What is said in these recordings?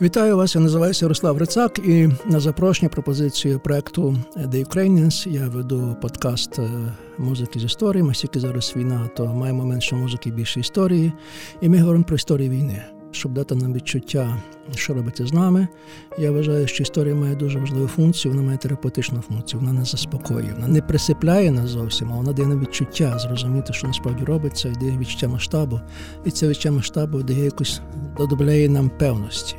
Вітаю вас, я називаюся Ярослав Рицак, і на запрошення пропозицію проекту The Ukrainians я веду подкаст е, музики з історії. Ми стільки зараз війна, то маємо менше музики, більше історії. І ми говоримо про історію війни, щоб дати нам відчуття, що робиться з нами. Я вважаю, що історія має дуже важливу функцію, вона має терапевтичну функцію, вона не заспокоює, вона не присипляє нас зовсім, а вона дає нам відчуття, зрозуміти, що насправді робиться, і дає відчуття масштабу. І це відчуття масштабу дає якось додобляє нам певності.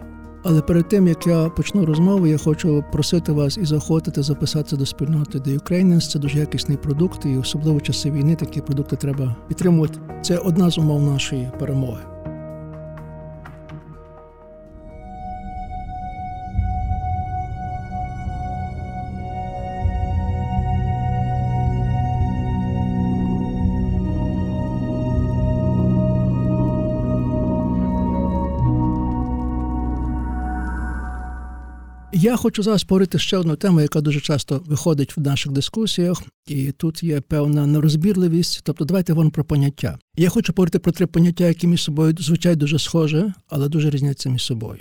Але перед тим як я почну розмову, я хочу просити вас і заохотити записатися до спільноти The Ukrainians. Це дуже якісний продукт, і особливо в часи війни такі продукти треба підтримувати. Це одна з умов нашої перемоги. Я хочу зараз порити ще одну тему, яка дуже часто виходить в наших дискусіях, і тут є певна нерозбірливість. Тобто, давайте говоримо про поняття. Я хочу порити про три поняття, які між собою звичайно дуже схожі, але дуже різняться між собою.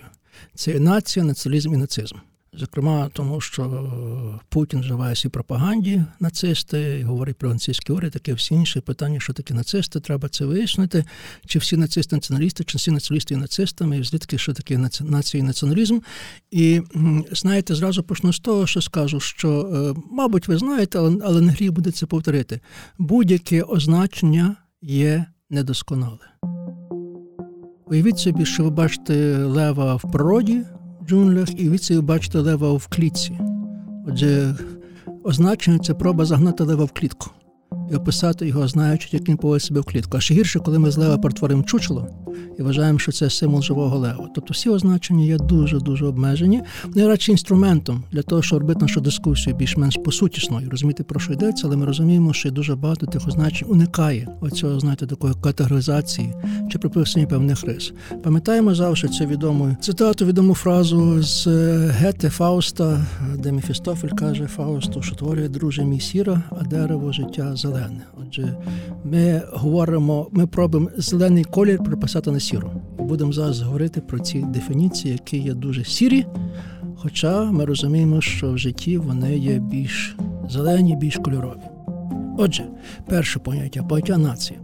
Це нація, націоналізм і нацизм. Зокрема, тому що Путін вживає свій пропаганді нацисти, говорить про нацистські уряд, таке всі інші питання, що таке нацисти, треба це вияснити. Чи всі нацисти націоналісти, чи всі націоналісти є нацистами, і звідки що таке нація і націоналізм. І знаєте, зразу почну з того, що скажу, що, е, мабуть, ви знаєте, але не гріх буде це повторити. Будь-яке означення є недосконале. Уявіть собі, що ви бачите лева в природі джунглях, і ви це бачите лева в клітці. Отже, означення це проба загнати лева в клітку і описати його, знаючи, як він поводить себе в клітку. А ще гірше, коли ми з лева перетворимо чучело і вважаємо, що це символ живого лева. Тобто всі означення є дуже-дуже обмежені, не радше інструментом для того, щоб робити нашу дискусію більш-менш посутісною, розуміти, про що йдеться, але ми розуміємо, що дуже багато тих означень уникає оцього, знаєте, такої категоризації чи приписання певних рис. Пам'ятаємо завжди цю відому цитату, відому фразу з е, Гете Фауста, де Мефістофель каже Фаусту, що творює друже мій сіра, а дерево життя зелене. Отже, ми говоримо, ми пробуємо зелений колір приписати на сіру. Будемо зараз говорити про ці дефініції, які є дуже сірі. Хоча ми розуміємо, що в житті вони є більш зелені, більш кольорові. Отже, перше поняття поняття нації.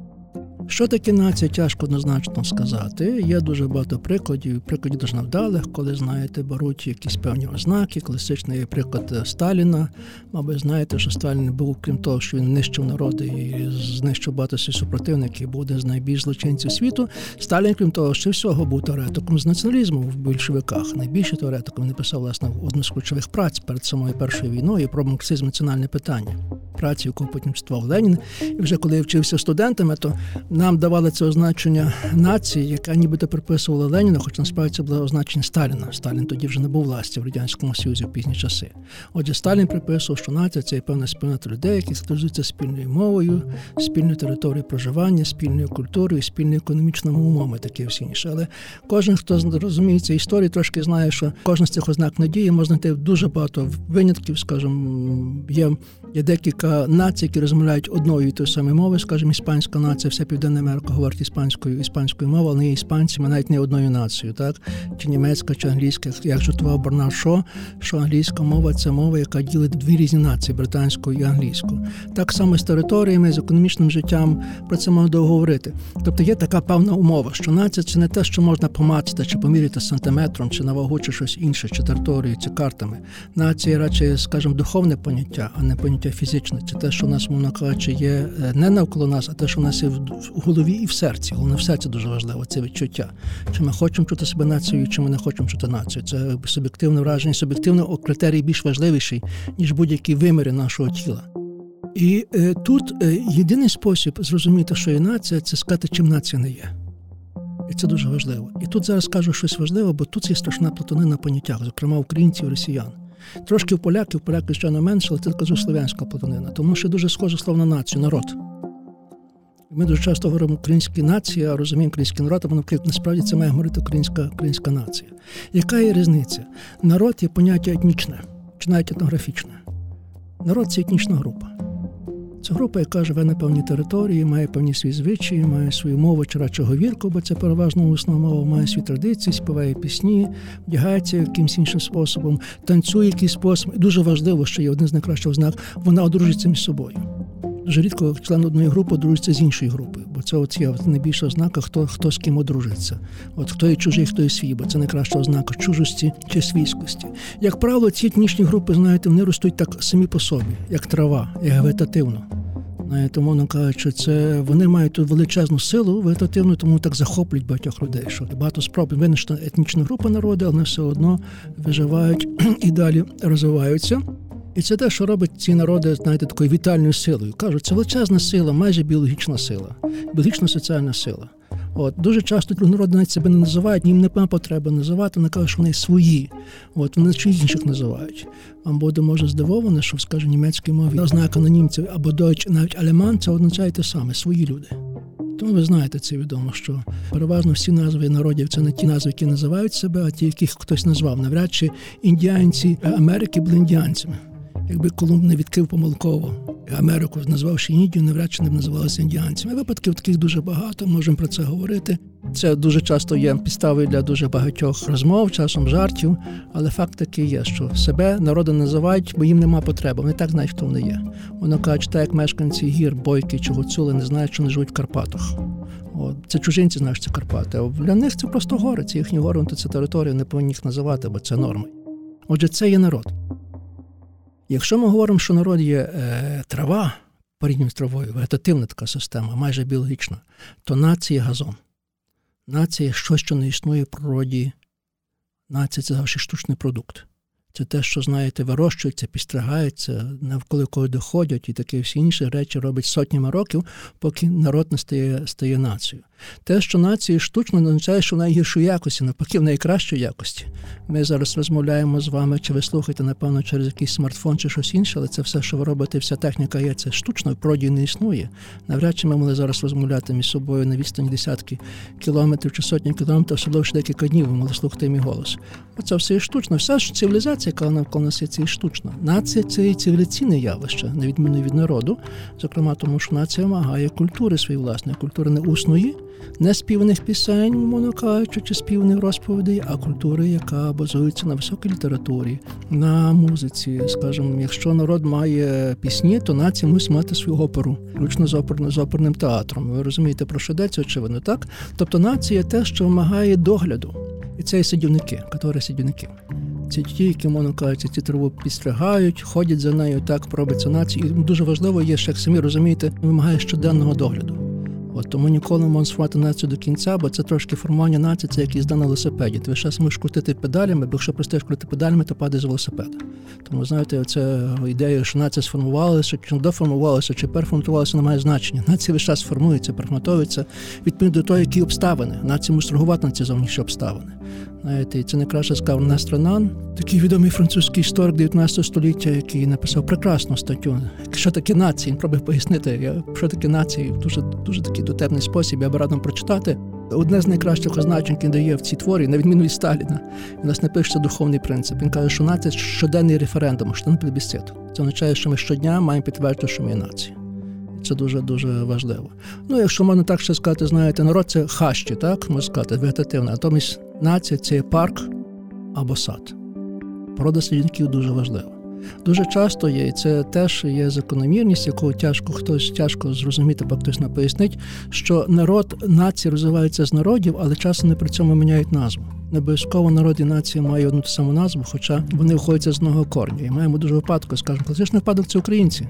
Що таке нація, тяжко однозначно сказати. Є дуже багато прикладів, прикладів дуже невдалих, коли знаєте, беруть якісь певні ознаки. Класичний приклад Сталіна. Мабуть, знаєте, що Сталін був, крім того, що він нищив народи і знищив багато своїх супротивників, був один з найбільш злочинців світу. Сталін, крім того, ще всього був теоретиком з націоналізму в більшовиках. Найбільше теоретиком він написав власне одну з ключових праць перед самою першою війною про марксизм національне питання. Праці, яку потім читав Ленін. І вже коли я вчився студентами, то нам давали це означення нації, яка нібито приписувала Леніна, хоч насправді це було означення Сталіна. Сталін тоді вже не був власті в радянському Союзі в пізні часи. Отже, Сталін приписував, що нація це певна спільнота людей, які стосуються спільною мовою, спільною територією проживання, спільною культурою, спільною економічними умовами, таке всі інше. Але кожен, хто розуміє ці історії, трошки знає, що кожен з цих ознак надії можна знайти дуже багато винятків, скажімо, є. Є декілька націй, які розмовляють одною і тою самою мовою, скажімо, іспанська нація, вся Південна Америка говорить іспанською іспанською мовою, але не іспанцями, навіть не одною нацією, так? Чи німецька, чи англійська, як жартував Бернар Шо, що англійська мова це мова, яка ділить дві різні нації британську і англійську. Так само з територіями, з економічним життям про це можна говорити. Тобто є така певна умова, що нація це не те, що можна помацати, чи поміряти сантиметром, чи на вагу, чи щось інше, чи територію, чи картами. Нація радше, скажімо, духовне поняття, а не поняття фізичне. Це те, що нас, мовно кажучи, є е, не навколо нас, а те, що у нас є в голові і в серці. Головне в серці дуже важливо це відчуття. Чи ми хочемо чути себе нацією, чи ми не хочемо чути націю. Це суб'єктивне враження, суб'єктивний критерій більш важливіший, ніж будь-які виміри нашого тіла. І е, тут е, єдиний спосіб зрозуміти, що є нація, це сказати, чим нація не є. І це дуже важливо. І тут зараз кажу щось важливе, бо тут є страшна платонина на поняттях, зокрема українців, росіян. Трошки в поляків, поляки ще не менше, але це кажу слов'янська платонина, тому що дуже схоже слово на націю, народ. Ми дуже часто говоримо українські нації, а розуміємо український народ, а насправді це має говорити українська українська нація. Яка є різниця? Народ є поняття етнічне, чи навіть етнографічне. Народ це етнічна група. Це група, яка живе на певній території, має певні свої звичаї, має свою мову чи радше говірку, бо це переважно усна мова, має свої традиції, співає пісні, вдягається якимось іншим способом, танцює якийсь спосіб. І дуже важливо, що є один з найкращих ознак, вона одружиться між собою. Дуже рідко член одної групи одружиться з іншої групи, бо це от є найбільша ознака, хто хто з ким одружиться. От хто є чужий, хто є свій, бо це найкраща ознака чужості чи свійськості. Як правило, ці етнічні групи, знаєте, вони ростуть так самі по собі, як трава, як вегетативно. Тому кажучи, це вони мають тут величезну силу вегетативну, тому так захоплюють багатьох людей. Що багато спроб винищена етнічна група народу, але все одно виживають і далі розвиваються. І це те, що робить ці народи, знаєте, такою вітальною силою. Кажуть, це величезна сила, майже біологічна сила, біологічно соціальна сила. От Дуже часто народи навіть себе не називають, їм немає потреби називати, вони кажуть, що вони свої. От Вони чи інших називають. Вам буде може здивовано, що скаже німецькій мові ознака на німців або Deutsch, навіть алеман, це означає те саме свої люди. Тому ви знаєте це відомо, що переважно всі назви народів це не ті назви, які називають себе, а ті, яких хтось назвав. Навряд чи індіанці Америки були індіанцями якби Колумб не відкрив помилково Америку, назвавши Індію, навряд чи не б називалися індіанцями. Випадків таких дуже багато, можемо про це говорити. Це дуже часто є підставою для дуже багатьох розмов, часом жартів, але факт такий є, що себе народи називають, бо їм нема потреби. Вони так знають, хто вони є. Воно кажуть, так як мешканці гір, бойки чи гуцули не знають, що вони живуть в Карпатах. От. Це чужинці знають, що це Карпати. А для них це просто гори, це їхні гори, то це територія, не повинні їх називати, бо це норми. Отже, це є народ. Якщо ми говоримо, що народ є е, трава, порівняно з травою, вегетативна така система, майже біологічна, то нація газон. Нація щось, що не існує в природі. Нація це завжди штучний продукт. Це те, що, знаєте, вирощується, підстригається, навколо кого доходять і такі всі інші речі робить сотнями років, поки народ не стає стає нацією. Те, що нація штучно, не означає, що в найгіршої якості, навпаки, в найкращої якості. Ми зараз розмовляємо з вами, чи ви слухаєте, напевно, через якийсь смартфон чи щось інше, але це все, що ви робите, вся техніка є, це штучно, в природі не існує. Навряд чи ми могли зараз розмовляти між собою на відстані десятки кілометрів чи сотні кілометрів, особливо декілька днів ви могли слухати мій голос. Оце все штучно. Вся ж цивілізація, яка навколо нас є, це є штучна. Нація це є цивілізаційне явище, на відміну від народу, зокрема, тому що нація вимагає культури своєї власної, культури не усної не співаних пісень, мовно кажучи, чи співних розповідей, а культури, яка базується на високій літературі, на музиці. Скажімо, якщо народ має пісні, то нація мусить мати свою оперу, включно з оперним, з оперним театром. Ви розумієте, про що йдеться, очевидно, так? Тобто нація те, що вимагає догляду. І це і сидівники, категорія сидівників. Це ті, які, мовно кажучи, ці траву підстригають, ходять за нею, так пробиться націю. І дуже важливо є, що як самі розумієте, вимагає щоденного догляду. От Тому ніколи не можна сформувати націю до кінця, бо це трошки формування нації, це як їзда на велосипеді. Ти зараз можеш крутити педалями, бо якщо простиш крутити педалями, то падаєш з велосипеда. Тому знаєте, ця ідея, що нація сформувалася, чи доформувалася, чи перформатувалася, не має значення. Нація весь час формується, перформатується відповідно до того, які обставини. Нація мусить реагувати на ці зовнішні обставини. Знаєте, і це найкраще сказав Настранан, такий відомий французький історик 19 століття, який написав прекрасну статтю. Що таке нації? Він пробив пояснити, що таке нації в дуже дуже такий дотепний спосіб. Я б радом прочитати. Одне з найкращих означень, дає в цій творі, на відміну від Сталіна, у нас не пишеться духовний принцип. Він каже, що нація щоденний референдум, щоденний плебісцит. Це означає, що ми щодня маємо підтвердити, що ми є нація. Це дуже дуже важливо. Ну, якщо можна так ще сказати, знаєте, народ це хащі, так можна сказати, вегетативна. Натомість нація це парк або сад. Порода слідників дуже важлива. Дуже часто є, і це теж є закономірність, яку тяжко хтось тяжко зрозуміти, бо хтось пояснить, що народ нації розвивається з народів, але часом не при цьому міняють назву. Не обов'язково народ і нація має одну ту саму назву, хоча вони входять з одного корня. І маємо дуже випадку, скажімо, класичний випадок це українці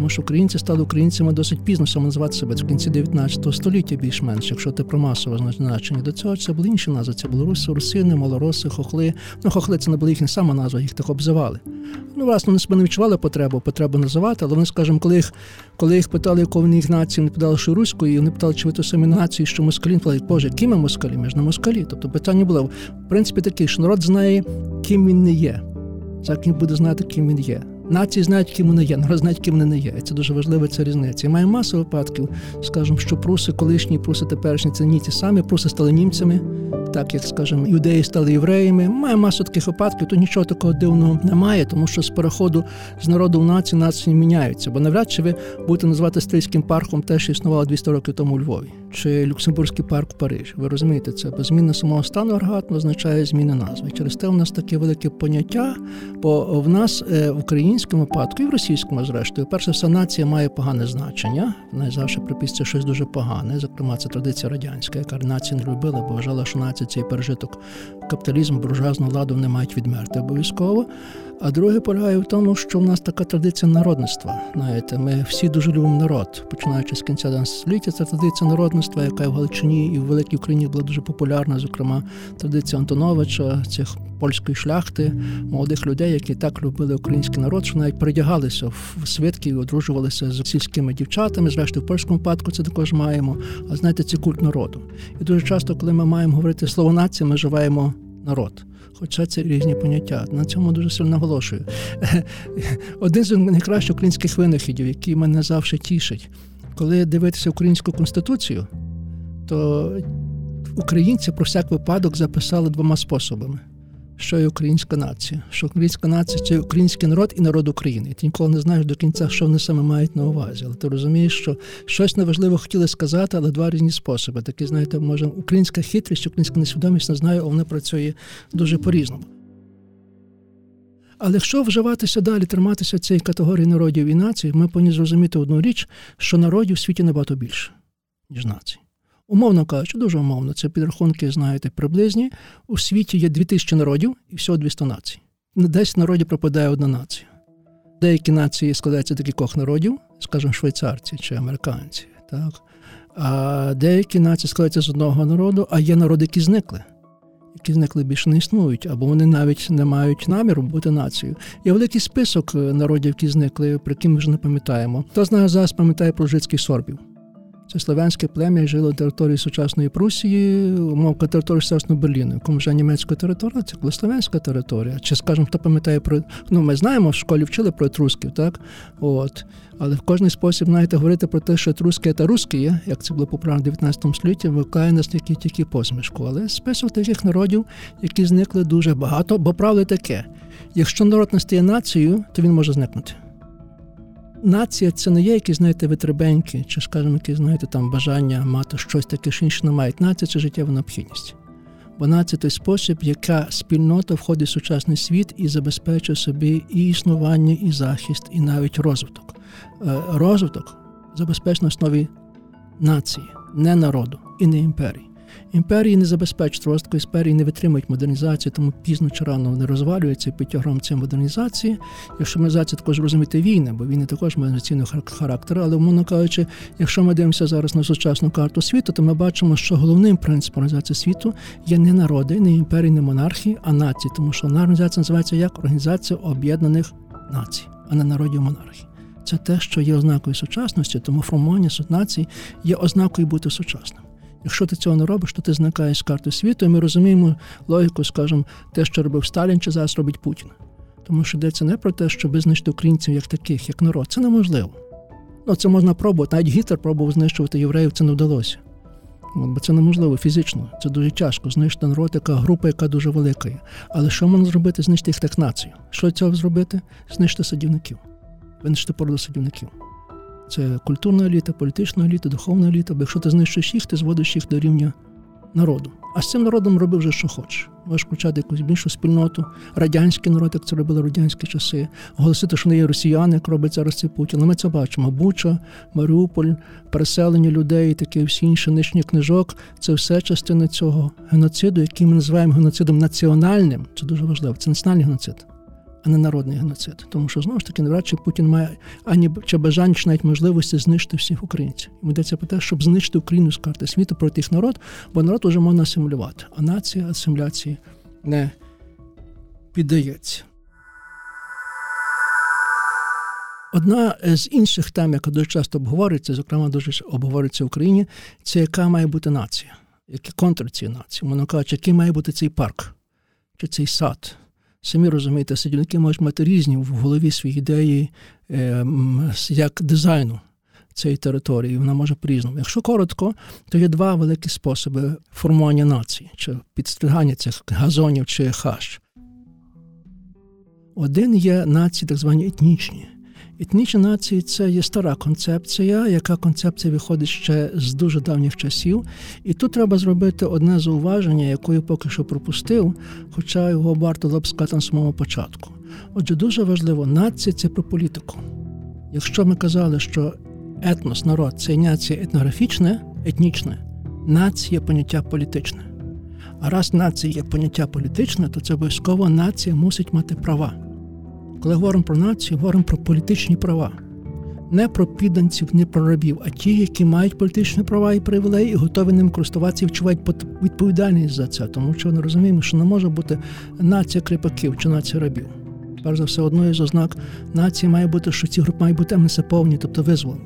тому що українці стали українцями досить пізно саме називати себе в кінці 19 століття, більш-менш, якщо ти про масове значення. До цього це були інші назви. Це були руси, русини, малороси, хохли. Ну, хохли це не були їхні сама назва, їх так обзивали. Ну, власне, вони себе не відчували потребу, потребу називати, але вони, скажімо, коли їх коли їх питали, якого вони їх нації, вони питали, що руської, і вони питали, чи ви то самі нації, що москалі, вони питали, Боже, які ми москалі? Ми ж не москалі. Тобто питання було в принципі таке, що народ знає, ким він не є. Так він буде знати, ким він є. Нації знають, ким вони є, народ знають, ким вони не є. Це дуже важлива ця різниця. І має масу випадків, скажімо, що пруси, колишні пруси теперішні це ні ті самі, пруси стали німцями, так як, скажімо, юдеї стали євреями. Має масу таких випадків, то нічого такого дивного немає, тому що з переходу з народу в націю нації міняються. Бо навряд чи ви будете називати стрільським парком те, що існувало 200 років тому у Львові, чи Люксембурзький парк в Парижі. Ви розумієте це? Бо зміна самого стану аргатно означає зміни назви. Через те у нас таке велике поняття, бо в нас е, в українському випадку і в російському, зрештою, перше все нація має погане значення. Вона завжди приписує щось дуже погане. Зокрема, це традиція радянська, яка нації не любила, бо вважала, що нація цей пережиток капіталізму, буржуазну владу не мають відмерти обов'язково. А друге полягає в тому, що в нас така традиція народництва. Знаєте, ми всі дуже любимо народ, починаючи з кінця століття. Це традиція народництва, яка в Галичині і в Великій Україні була дуже популярна. Зокрема, традиція Антоновича, цих польської шляхти, молодих людей, які так любили український народ, що навіть передягалися в свитки і одружувалися з сільськими дівчатами. Зрештою, в польському випадку це також маємо. А знаєте, це культ народу. І дуже часто, коли ми маємо говорити слово нація, ми живаємо народ. Хоча це різні поняття. На цьому дуже сильно наголошую. Один з найкращих українських винахідів, який мене завжди тішить, коли дивитися українську конституцію, то українці про всяк випадок записали двома способами що є українська нація, що українська нація це український народ і народ України. Ти ніколи не знаєш до кінця, що вони саме мають на увазі. Але ти розумієш, що щось неважливо хотіли сказати, але два різні способи. Такі, знаєте, може, українська хитрість, українська несвідомість не знаю, а вона працює дуже по-різному. Але якщо вживатися далі, триматися цієї категорії народів і націй, ми повинні зрозуміти одну річ, що народів у світі набагато більше, ніж націй. Умовно кажучи, дуже умовно, це підрахунки, знаєте, приблизні. У світі є 2000 народів і всього 200 націй. Десь народі пропадає одна нація. Деякі нації складаються з таких народів, скажімо, швейцарці чи американці. так? А деякі нації складаються з одного народу, а є народи, які зникли, які зникли більше не існують, або вони навіть не мають наміру бути нацією. Є великий список народів, які зникли, про які ми вже не пам'ятаємо. Хто знає зараз пам'ятає про жицьких сорбів? Це слов'янське плем'я жило території сучасної Прусії, умовка території сучасного Берліну, якому вже німецька територія, це була слов'янська територія. Чи, скажімо, хто пам'ятає про ну, ми знаємо, в школі вчили про етрусків, так? От. Але в кожний спосіб, знаєте, говорити про те, що етруски – це русські, як це було популярно в 19 столітті, викликає нас тільки тільки посмішку. Але список таких народів, які зникли дуже багато, бо правда таке: якщо народ не стає нацією, то він може зникнути нація це не є якісь, знаєте, витребеньки, чи, скажімо, які, знаєте, там бажання мати щось таке, що інше не мають. Нація це життєва необхідність. Бо нація той спосіб, яка спільнота входить в сучасний світ і забезпечує собі і існування, і захист, і навіть розвиток. Е, розвиток забезпечений на основі нації, не народу і не імперії. Імперії не забезпечують розвитку, імперії не витримують модернізацію, тому пізно чи рано вони розвалюються під тягром цієї модернізації. Якщо за також розуміти війни, бо війни також мають наційного характеру, але умовно кажучи, якщо ми дивимося зараз на сучасну карту світу, то ми бачимо, що головним принципом організації світу є не народи, не імперії, не монархії, а нації, тому що організація називається як Організація Об'єднаних Націй, а не народів монархії. Це те, що є ознакою сучасності, тому формування націй є ознакою бути сучасним. Якщо ти цього не робиш, то ти зникаєш з карти світу, і ми розуміємо логіку, скажімо, те, що робив Сталін, чи зараз робить Путін. Тому що йдеться не про те, щоб знищити українців як таких, як народ. Це неможливо. Ну, це можна пробувати. Навіть Гітлер пробував знищувати євреїв, це не вдалося. Бо це неможливо фізично, це дуже тяжко. Знищити народ, яка група, яка дуже велика. є. Але що можна зробити? Знищити їх так націю. Що цього зробити? Знищити садівників, винищити породу садівників. Це культурна еліта, політична еліта, духовна еліта. Бо якщо ти знищиш їх, ти зводиш їх до рівня народу. А з цим народом роби вже що хочеш. Можеш включати якусь більшу спільноту, радянський народ, як це робили радянські часи, оголосити, що не є росіяни, як робить зараз це Путін. Але ми це бачимо. Буча, Маріуполь, переселення людей, таке всі інші нижні книжок. Це все частини цього геноциду, який ми називаємо геноцидом національним. Це дуже важливо. Це національний геноцид а не народний геноцид. Тому що знову ж таки навряд чи Путін має ані чи бажання, чи навіть можливості знищити всіх українців. Йдеться про те, щоб знищити Україну з карти світу проти їх народ, бо народ вже можна асимілювати, а нація асиміляції не піддається. Одна з інших тем, яка дуже часто обговорюється, зокрема дуже обговорюється в Україні, це яка має бути нація, який контур цієї нації. Воно кажуть, який має бути цей парк, чи цей сад, Самі розумієте, сидівники можуть мати різні в голові свої ідеї е, як дизайну цієї території. Вона може по-різному. Якщо коротко, то є два великі способи формування нації, чи підстригання цих газонів чи хащ. Один є нації, так звані етнічні. Етнічні нації це є стара концепція, яка концепція виходить ще з дуже давніх часів. І тут треба зробити одне зауваження, яке я поки що пропустив, хоча його варто було б сказати на самому початку. Отже, дуже важливо, нація це про політику. Якщо ми казали, що етнос, народ це нація етнографічне, етнічне, нація поняття політичне. А раз нація є поняття політичне, то це обов'язково нація мусить мати права. Коли говоримо про націю, говоримо про політичні права. Не про підданців, не про рабів, а ті, які мають політичні права і привілеї, і готові ним користуватися і вчувають відповідальність за це, тому що ми розуміємо, що не може бути нація кріпаків чи нація рабів. Перш за все, одною з ознак нації має бути, що ці групи мають бути емансиповні, тобто визволені.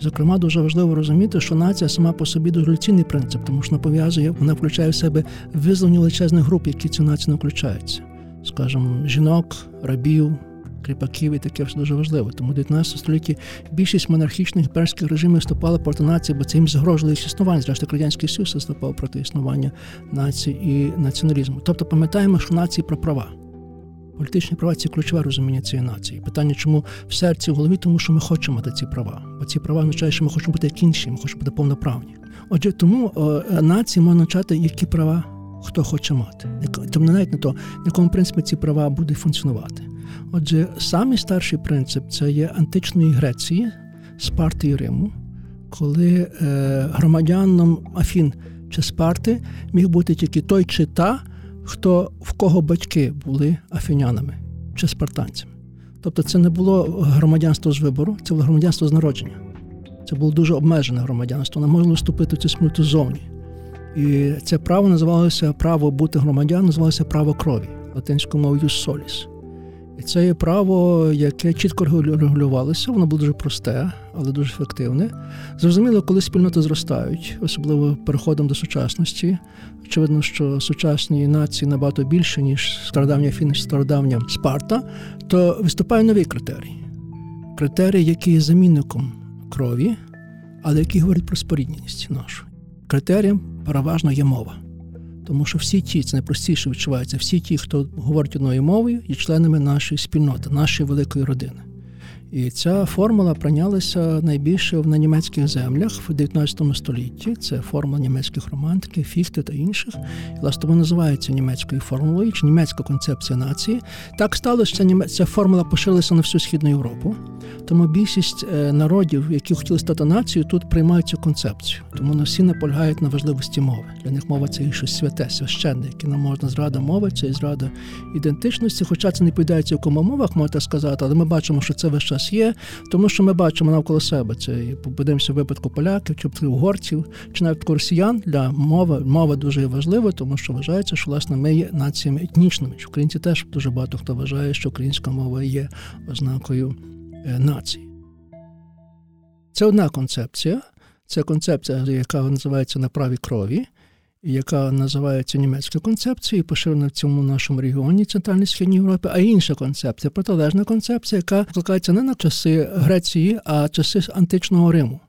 Зокрема, дуже важливо розуміти, що нація сама по собі дуже революційний принцип, тому що вона пов'язує, вона включає в себе визволення величезних груп, які цю націю не включаються. Скажімо, жінок, рабів, кріпаків і таке все дуже важливо. Тому в 19 столітті більшість монархічних імперських режимів вступала проти нації, бо це їм загрожувало існування. Зрештою, радянський Союз виступав проти існування нації і націоналізму. Тобто пам'ятаємо, що нації про права. Політичні права це ключове розуміння цієї нації. Питання, чому в серці в голові, тому що ми хочемо мати ці права. Бо ці права означають, що ми хочемо бути як інші, ми хочемо бути повноправні. Отже, тому о, нації можна означати, які права хто хоче мати. Тому навіть не то, на якому принципі ці права будуть функціонувати. Отже, самий старший принцип це є античної Греції, Спарти і Риму, коли е, громадянином Афін чи Спарти міг бути тільки той чи та, хто в кого батьки були афінянами чи спартанцями. Тобто це не було громадянство з вибору, це було громадянство з народження. Це було дуже обмежене громадянство, не можна вступити в цю спільноту ззовні. І це право називалося право бути громадян, називалося право крові, латинською мовою solis. Це є право, яке чітко регулювалося, воно було дуже просте, але дуже ефективне. Зрозуміло, коли спільноти зростають, особливо переходом до сучасності. Очевидно, що сучасні нації набагато більше, ніж стародавня Фініш, стародавня Спарта, то виступає новий критерій. Критерій, який є замінником крові, але який говорить про спорідненість нашу. Критерієм переважно є мова. Тому що всі ті, це найпростіше відчувається, всі ті, хто говорить одною мовою, є членами нашої спільноти, нашої великої родини. І ця формула прийнялася найбільше на німецьких землях в 19 столітті. Це формула німецьких романтиків, фіхти та інших. Власне тому називається німецькою формулою чи німецька концепція нації. Так сталося, що ця формула поширилася на всю східну Європу. Тому більшість е, народів, які хотіли стати нацією, тут приймають цю концепцію. Тому не всі наполягають на важливості мови. Для них мова це і щось святе, священне, яке не можна зрада мови, це і зрада ідентичності. Хоча це не підає цілком мовах, можна сказати, але ми бачимо, що це весь час є, тому що ми бачимо навколо себе це і подивимося в випадку поляків, чи угорців, чи навіть росіян для мови. Мова дуже важлива, тому що вважається, що власне ми є націями етнічними. Українці теж дуже багато хто вважає, що українська мова є ознакою. Е, нації. Це одна концепція. Це концепція, яка називається на праві крові, яка називається німецькою концепцією, поширена в цьому нашому регіоні Центральної Східній Європи, а інша концепція протилежна концепція, яка викликається не на часи Греції, а часи античного Риму.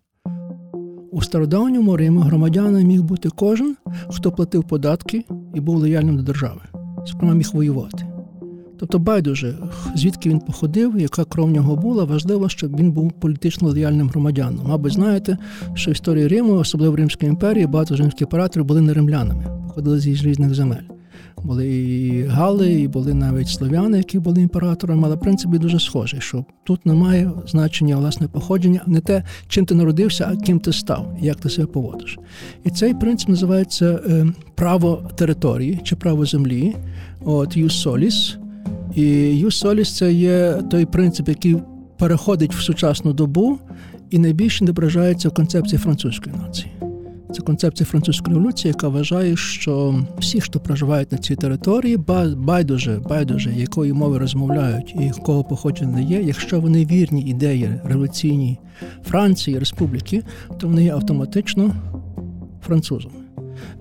У стародавньому Римі громадянин міг бути кожен, хто платив податки і був лояльним до держави, зокрема міг воювати. Тобто, байдуже, звідки він походив, яка кров в нього була, важливо, щоб він був політично лояльним громадянином. Мабуть, знаєте, що в історії Риму, особливо в Римській імперії, багато римських імператорів були не римлянами, походили з різних земель. Були і Гали, і були навіть слов'яни, які були імператорами, але в принципі дуже схожий, що тут немає значення власне походження, не те, чим ти народився, а ким ти став, як ти себе поводиш. І цей принцип називається е, право території чи право землі, от «Ius solis», і юсоліс це є той принцип, який переходить в сучасну добу і найбільше відображається в концепції французької нації. Це концепція французької революції, яка вважає, що всі, хто проживають на цій території, байдуже, байдуже, якої мови розмовляють і кого походження є, якщо вони вірні ідеї революційній Франції, республіки, то вони є автоматично французами.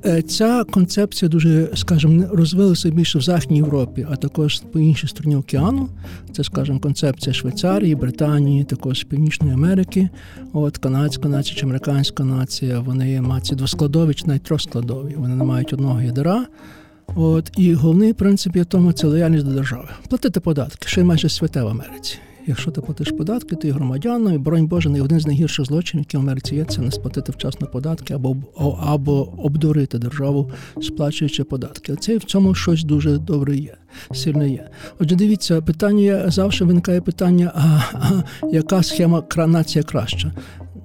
Е, ця концепція дуже, скажімо, розвилася більше в Західній Європі, а також по іншій стороні океану. Це, скажімо, концепція Швейцарії, Британії, також Північної Америки. От канадська нація чи американська нація. Вони мають двоскладові чи навіть трьохскладові. Вони не мають одного ядра. От і головний принцип є тому це лояльність до держави. Платити податки, що й майже святе в Америці. Якщо ти платиш податки, ти громадянин, і боронь Боже, не один з найгірших злочинів, які в Америці є, це не сплатити вчасно податки або або обдурити державу, сплачуючи податки. Це в цьому щось дуже добре є, сильне є. Отже, дивіться, питання завжди виникає питання: а, а яка схема нація краща?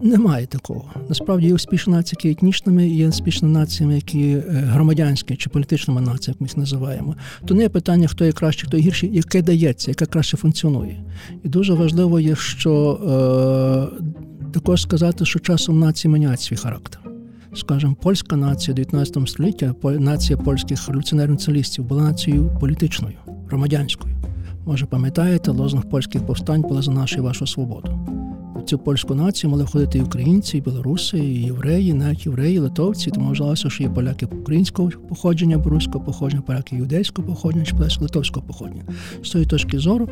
Немає такого. Насправді є успішні нації, які етнічними, є успішні націями, які е, громадянські чи політичними націями, як ми їх називаємо. То не є питання, хто є краще, хто є гірший, яке дається, яке краще функціонує. І дуже важливо є, що е, також сказати, що часом нації міняють свій характер. Скажімо, польська нація 19 століття, нація польських революціонерів націоналістів була нацією політичною, громадянською. Може, пам'ятаєте, лозунг польських повстань була за нашу і вашу свободу цю польську націю мали входити і українці, і білоруси, і євреї, навіть євреї, литовці. Тому вважалося, що є поляки українського походження, руського походження, поляки юдейського походження, чи поляки литовського походження. З тої точки зору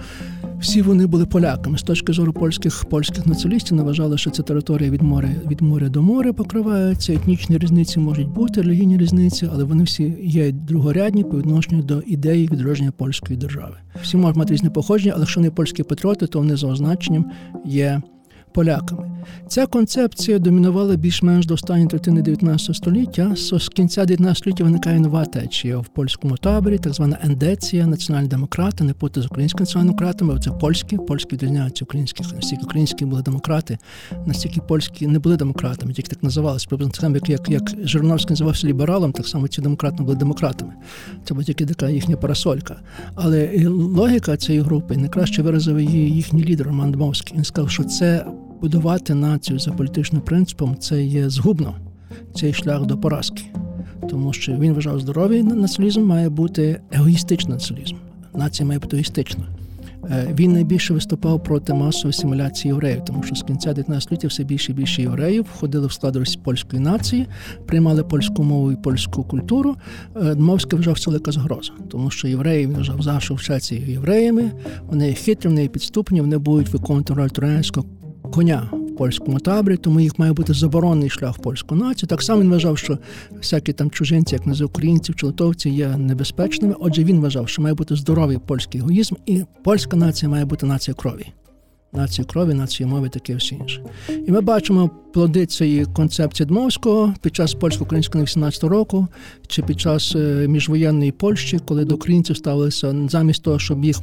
всі вони були поляками. З точки зору польських польських націоналістів вважали, що це територія від моря від моря до моря покривається. Етнічні різниці можуть бути, релігійні різниці, але вони всі є другорядні по відношенню до ідеї відродження польської держави. Всі можуть мати різне походження, але якщо не польські патріоти, то вони за означенням є поляками. Ця концепція домінувала більш-менш до останньої третини 19 століття. З кінця 19 століття виникає нова течія в польському таборі, так звана ендеція, національні демократи, не пути з українськими національними демократами, це польські, польські відрізняються українських. Настільки українські були демократи, настільки польські не були демократами, тільки так називалися. Приблизно як, як, як Жириновський називався лібералом, так само ці демократи були демократами. Це була тільки така їхня парасолька. Але логіка цієї групи найкраще виразив її їхній лідер Роман Дмовський. Він сказав, що це будувати націю за політичним принципом це є згубно, цей шлях до поразки. Тому що він вважав, здоровий націоналізм має бути егоїстичний націоналізм. Нація має бути егоїстичною. Е, він найбільше виступав проти масової асиміляції євреїв, тому що з кінця 19 століття все більше і більше євреїв входили в склад польської нації, приймали польську мову і польську культуру. Е, Дмовський вважав це велика загроза, тому що євреї він вважав завжди вчаться євреями. Вони хитрі, вони підступні, вони будуть виконувати роль троянського коня в польському таборі, тому їх має бути заборонений шлях в польську націю. Так само він вважав, що всякі там чужинці, як назив українців чи литовці, є небезпечними. Отже, він вважав, що має бути здоровий польський егоїзм, і польська нація має бути нація крові. Нації крові, нації мови, таке все інше. І ми бачимо плоди цієї концепції Дмовського під час польсько-українського 18 року, чи під час е, міжвоєнної Польщі, коли до українців ставилися замість того, щоб їх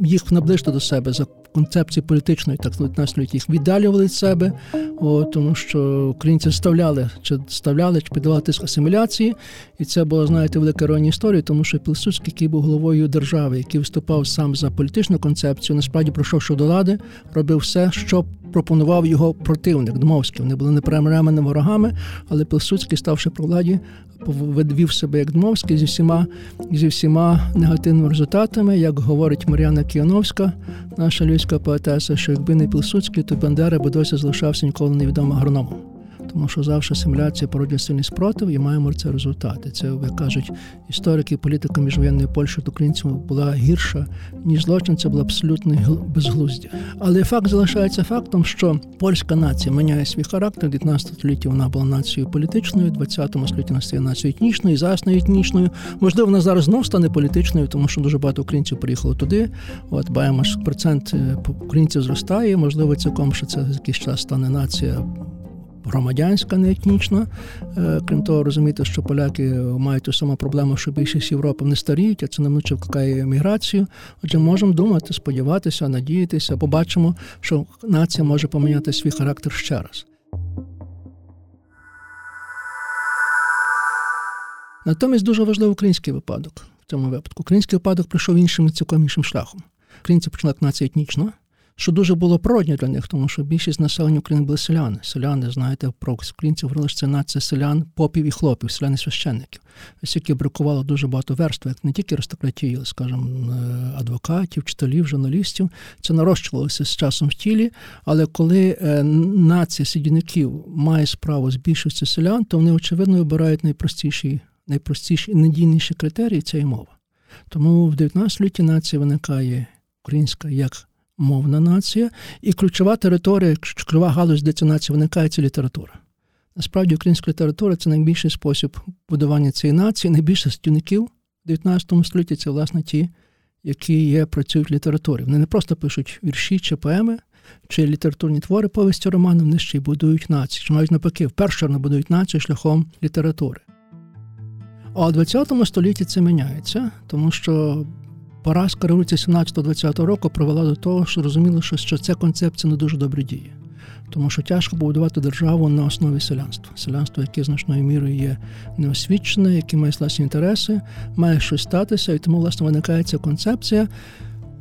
їх наближити до себе за концепції політичної, так 19 їх віддалювали від себе, о, тому що українці вставляли чи ставляли, чи піддавали тиск асиміляції, і це було, знаєте, велика іронія історії, тому що Пілсудський, який був головою держави, який виступав сам за політичну концепцію, насправді пройшовши до влади, робив все, щоб пропонував його противник Дмовський. Вони були непримиреними ворогами, але Пилсудський, ставши при владі, вів себе як Дмовський зі всіма зі всіма негативними результатами, як говорить Мар'яна Кіановська, наша львівська поетеса, що якби не Пилсудський, то Бандера би досі залишався ніколи невідомим агрономом тому що завжди симуляція породжує сильний спротив і маємо це результати. Це як кажуть історики, політика міжвоєнної Польщі до українців була гірша ніж злочин. Це було абсолютно безглуздя. Але факт залишається фактом, що польська нація міняє свій характер. В 19 столітті вона була нацією політичною, в 20 столітті вона стає нацією етнічною, зараз не етнічною. Можливо, вона зараз знов стане політичною, тому що дуже багато українців приїхало туди. От баємо, процент е, українців зростає. Можливо, цілком що це якийсь час стане нація громадянська, не етнічна. Е, крім того, розумієте, що поляки мають ту саму проблему, що більшість Європи не старіють, а це неминуче викликає міграцію. Отже, можемо думати, сподіватися, надіятися, побачимо, що нація може поміняти свій характер ще раз. Натомість дуже важливий український випадок в цьому випадку. Український випадок пройшов іншим цілком іншим шляхом. Українці почали як нація етнічна, що дуже було природньо для них, тому що більшість населення України були селяни. Селяни, знаєте, про українців говорили, що це нація селян, попів і хлопів, селяни священників. Оскільки бракувало дуже багато верств, як не тільки аристократії, але, скажімо, е, адвокатів, вчителів, журналістів. Це нарощувалося з часом в тілі. Але коли е, нація сидівників має справу з більшістю селян, то вони очевидно вибирають найпростіші, найпростіші і надійніші критерії це і мова. Тому в 19 столітті нація виникає українська як мовна нація, і ключова територія, ключова галузь, де ця нація виникає, це література. Насправді, українська література це найбільший спосіб будування цієї нації, найбільше стівників в 19 столітті це, власне, ті, які є, працюють в літературі. Вони не просто пишуть вірші чи поеми, чи літературні твори повісті романи, вони ще й будують націю. Чи навіть навпаки, вперше вони будують націю шляхом літератури. А у 20 столітті це міняється, тому що поразка революції 17-20 року привела до того, що розуміли, що ця концепція не дуже добре діє. Тому що тяжко побудувати державу на основі селянства. Селянство, яке значною мірою є неосвічене, яке має власні інтереси, має щось статися, і тому, власне, виникає ця концепція.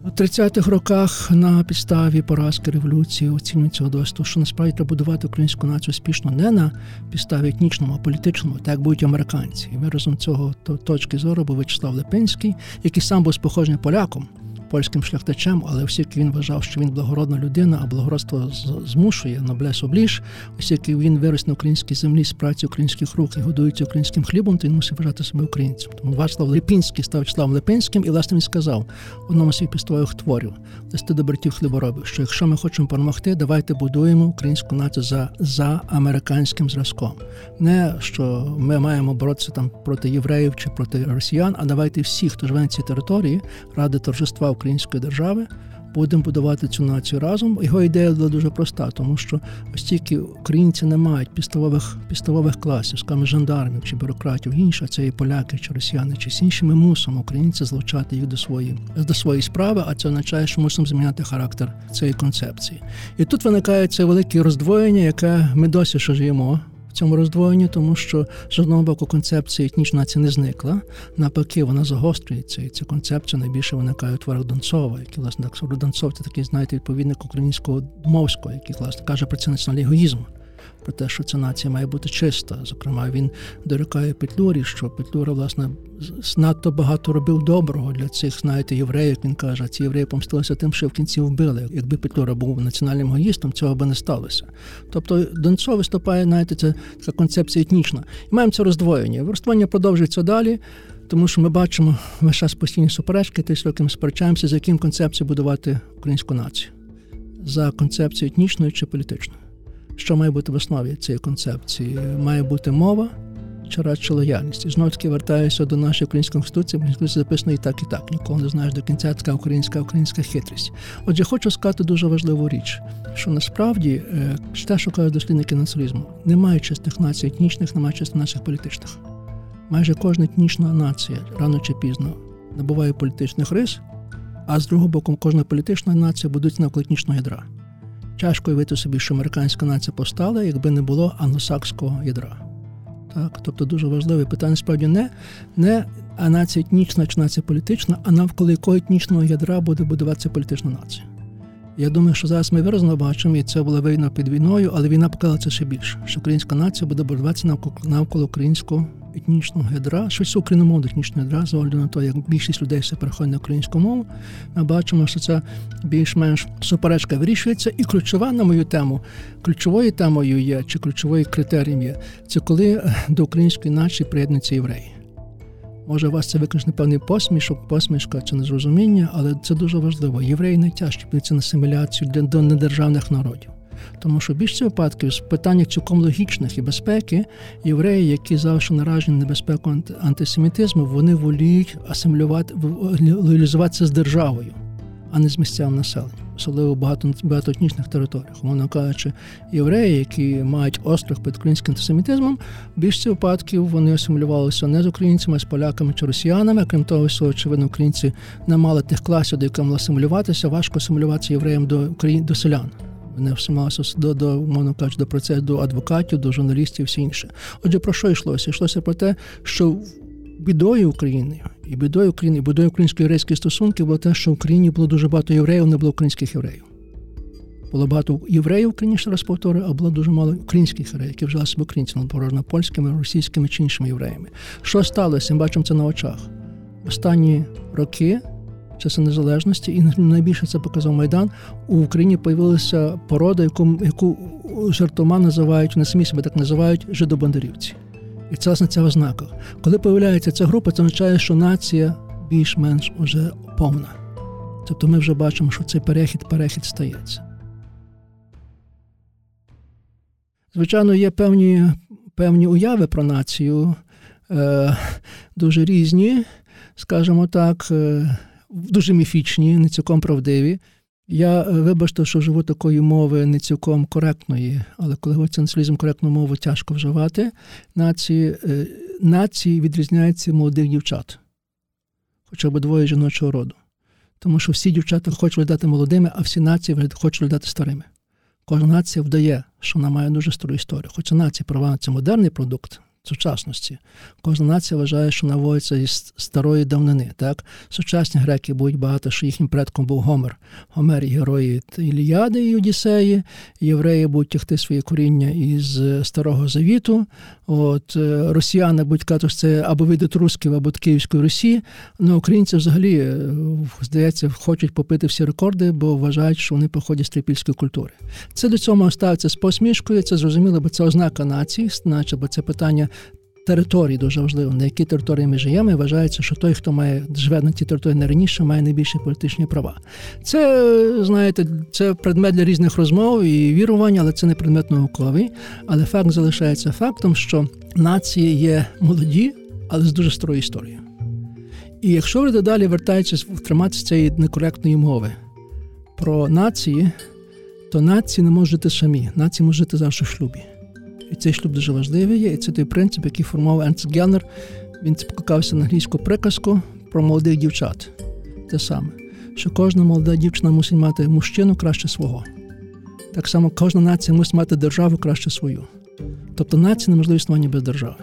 У 30-х роках на підставі поразки революції оцінюють цього досвіду, що насправді треба будувати українську націю успішно не на підставі етнічному, а політичному, так як будуть американці. І виразом цього точки зору був Вячеслав Липинський, який сам був спохожений поляком польським шляхтачем, але оскільки він вважав, що він благородна людина, а благородство змушує ноблес обліж, оскільки він вирос на українській землі з праці українських рук і годується українським хлібом, то він мусив вважати себе українцем. Тому Вацлав Липінський став Вячеславом Липинським, і власне він сказав одному з своїх пістових творів листи до братів хліборобів, що якщо ми хочемо перемогти, давайте будуємо українську націю за за американським зразком. Не що ми маємо боротися там проти євреїв чи проти росіян, а давайте всі, хто живе на цій території, ради торжества української держави. Будемо будувати цю націю разом. Його ідея була дуже проста, тому що оскільки українці не мають підставових підставових класів, скажімо, жандармів чи бюрократів, інше, це і поляки, чи росіяни, чи інші, ми мусимо українці злучати їх до своєї до своєї справи, а це означає, що мусимо зміняти характер цієї концепції. І тут виникає це велике роздвоєння, яке ми досі ще живемо в цьому роздвоєнні, тому що з одного боку концепція етнічна нація не зникла. Навпаки, вона загострюється, і ця концепція найбільше виникає у творах Донцова, який власне Донцов це такий, знаєте, відповідник українського мовського, який власне каже про це національний егоїзм про те, що ця нація має бути чиста. Зокрема, він дорікає Петлюрі, що Петлюра, власне, надто багато робив доброго для цих, знаєте, євреїв. Він каже, ці євреї помстилися тим, що в кінці вбили. Якби Петлюра був національним егоїстом, цього би не сталося. Тобто Донцов виступає, знаєте, це така концепція етнічна. І маємо це роздвоєння. Роздвоєння продовжується далі. Тому що ми бачимо весь час постійні суперечки, тисячі років сперечаємося, за яким концепцією будувати українську націю за концепцією етнічною чи політичною що має бути в основі цієї концепції? Має бути мова чи радше лояльність. І знову таки вертаюся до нашої української конституції, конституції записано і так, і так. Ніколи не знаєш до кінця така українська українська хитрість. Отже, хочу сказати дуже важливу річ, що насправді е, те, що кажуть дослідники націоналізму, немає чистих націй етнічних, немає чистих націй політичних. Майже кожна етнічна нація рано чи пізно набуває політичних рис, а з другого боку, кожна політична нація будується навколо етнічного ядра. Тяжко уявити собі, що американська нація постала, якби не було англосакського ядра. Так? Тобто дуже важливе питання справді не не а нація етнічна чи нація політична, а навколо якого етнічного ядра буде будуватися політична нація. Я думаю, що зараз ми виразно бачимо, і це була війна під війною, але війна показала це ще більше, що українська нація буде будуватися навколо, навколо українського етнічного ядра, щось україномовного етнічного ядра, з огляду на те, як більшість людей все переходить на українську мову. Ми бачимо, що це більш-менш суперечка вирішується. І ключова на мою тему, ключовою темою є, чи ключовою критерієм є, це коли до української нації приєднуються євреї. Може, у вас це викличне певний посмішок, посмішка чи незрозуміння, але це дуже важливо. Євреї найтяжчі на асиміляцію до недержавних народів. Тому що в більшості випадків з питання цілком логічних і безпеки євреї, які завжди наражені на небезпеку антисемітизму, вони воліють асимілювати лоялізуватися з державою, а не з місцевим населенням, особливо в багато багатоетнічних територіях. Умовно кажучи, євреї, які мають острах під українським антисемітизмом, в випадків вони асимілювалися не з українцями, а з поляками чи росіянами. Крім того, що, очевидно, українці не мали тих класів, до яких мали асимілюватися, важко асимілюватися євреям до до селян не всімалося до, до мовно кажучи, до процесу до адвокатів, до журналістів, і все інше. Отже, про що йшлося? Йшлося про те, що бідою України і бідою України, і бідою українсько-єврейських стосунків було те, що в Україні було дуже багато євреїв, не було українських євреїв. Було багато євреїв ще раз повторюю, а було дуже мало українських євреїв, які вжили себе українцями, порожно польськими, російськими чи іншими євреями. Що сталося? Ми бачимо це на очах. Останні роки часи незалежності, і найбільше це показав Майдан. У Україні появилася порода, яку яку жартома називають, вони самі себе так називають жидобандарівці. І це власне ця ознака. Коли появляється ця група, це означає, що нація більш-менш уже повна. Тобто ми вже бачимо, що цей перехід перехід стається. Звичайно, є певні певні уяви про націю, е, дуже різні, скажімо так, е, дуже міфічні, не цілком правдиві. Я е, вибачте, що живу такої мови не цілком коректної, але коли говориться націоналізм коректну мову, тяжко вживати. Нації е, нації відрізняються молодих дівчат, хоча б двоє жіночого роду. Тому що всі дівчата хочуть виглядати молодими, а всі нації хочуть виглядати старими. Кожна нація вдає, що вона має дуже стару історію. Хоча нація права це модерний продукт, сучасності. Кожна нація вважає, що наводиться із старої давнини. Так? Сучасні греки будуть багато, що їхнім предком був Гомер. Гомер герої Іліяди і Одіссеї. Євреї будуть тягти своє коріння із Старого Завіту. От е, Росіяни будуть казати, що це або від Русків, або від Київської Росії. Ну, українці взагалі, е, здається, хочуть попити всі рекорди, бо вважають, що вони походять з трипільської культури. Це до цього ставиться з посмішкою, це зрозуміло, бо це ознака нації, значить, бо це питання території дуже важливо, на якій території ми живемо, і вважається, що той, хто має живе на тій території не раніше, має найбільші політичні права. Це, знаєте, це предмет для різних розмов і вірувань, але це не предмет науковий. Але факт залишається фактом, що нації є молоді, але з дуже старою історією. І якщо ви далі вертаєтесь триматися цієї некоректної мови про нації, то нації не можуть жити самі, нації можуть жити завжди в шлюбі. І цей шлюб дуже важливий є. І це той принцип, який формував Енц Геннер. Він покликався на англійську приказку про молодих дівчат. Те саме, що кожна молода дівчина мусить мати мужчину краще свого. Так само кожна нація мусить мати державу краще свою. Тобто нація неможливо існування без держави.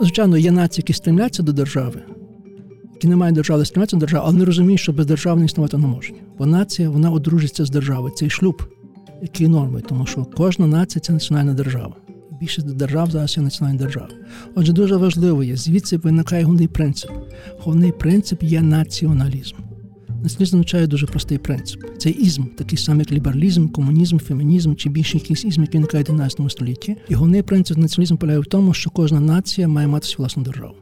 Звичайно, є нації, які стремляться до держави, які не мають держави, стремляться до держави, але не розуміють, що без держави не існувати не можуть. Бо нація вона одружиться з державою. Цей шлюб, який норми, тому що кожна нація це національна держава більшість держав зараз є національні держави. Отже, дуже важливо є, звідси виникає головний принцип. Головний принцип є націоналізм. Націоналізм означає дуже простий принцип. Це ізм, такий самий як лібералізм, комунізм, фемінізм чи більше якийсь ізм, який виникає в 19 столітті. І головний принцип націоналізму полягає в тому, що кожна нація має мати свою власну державу.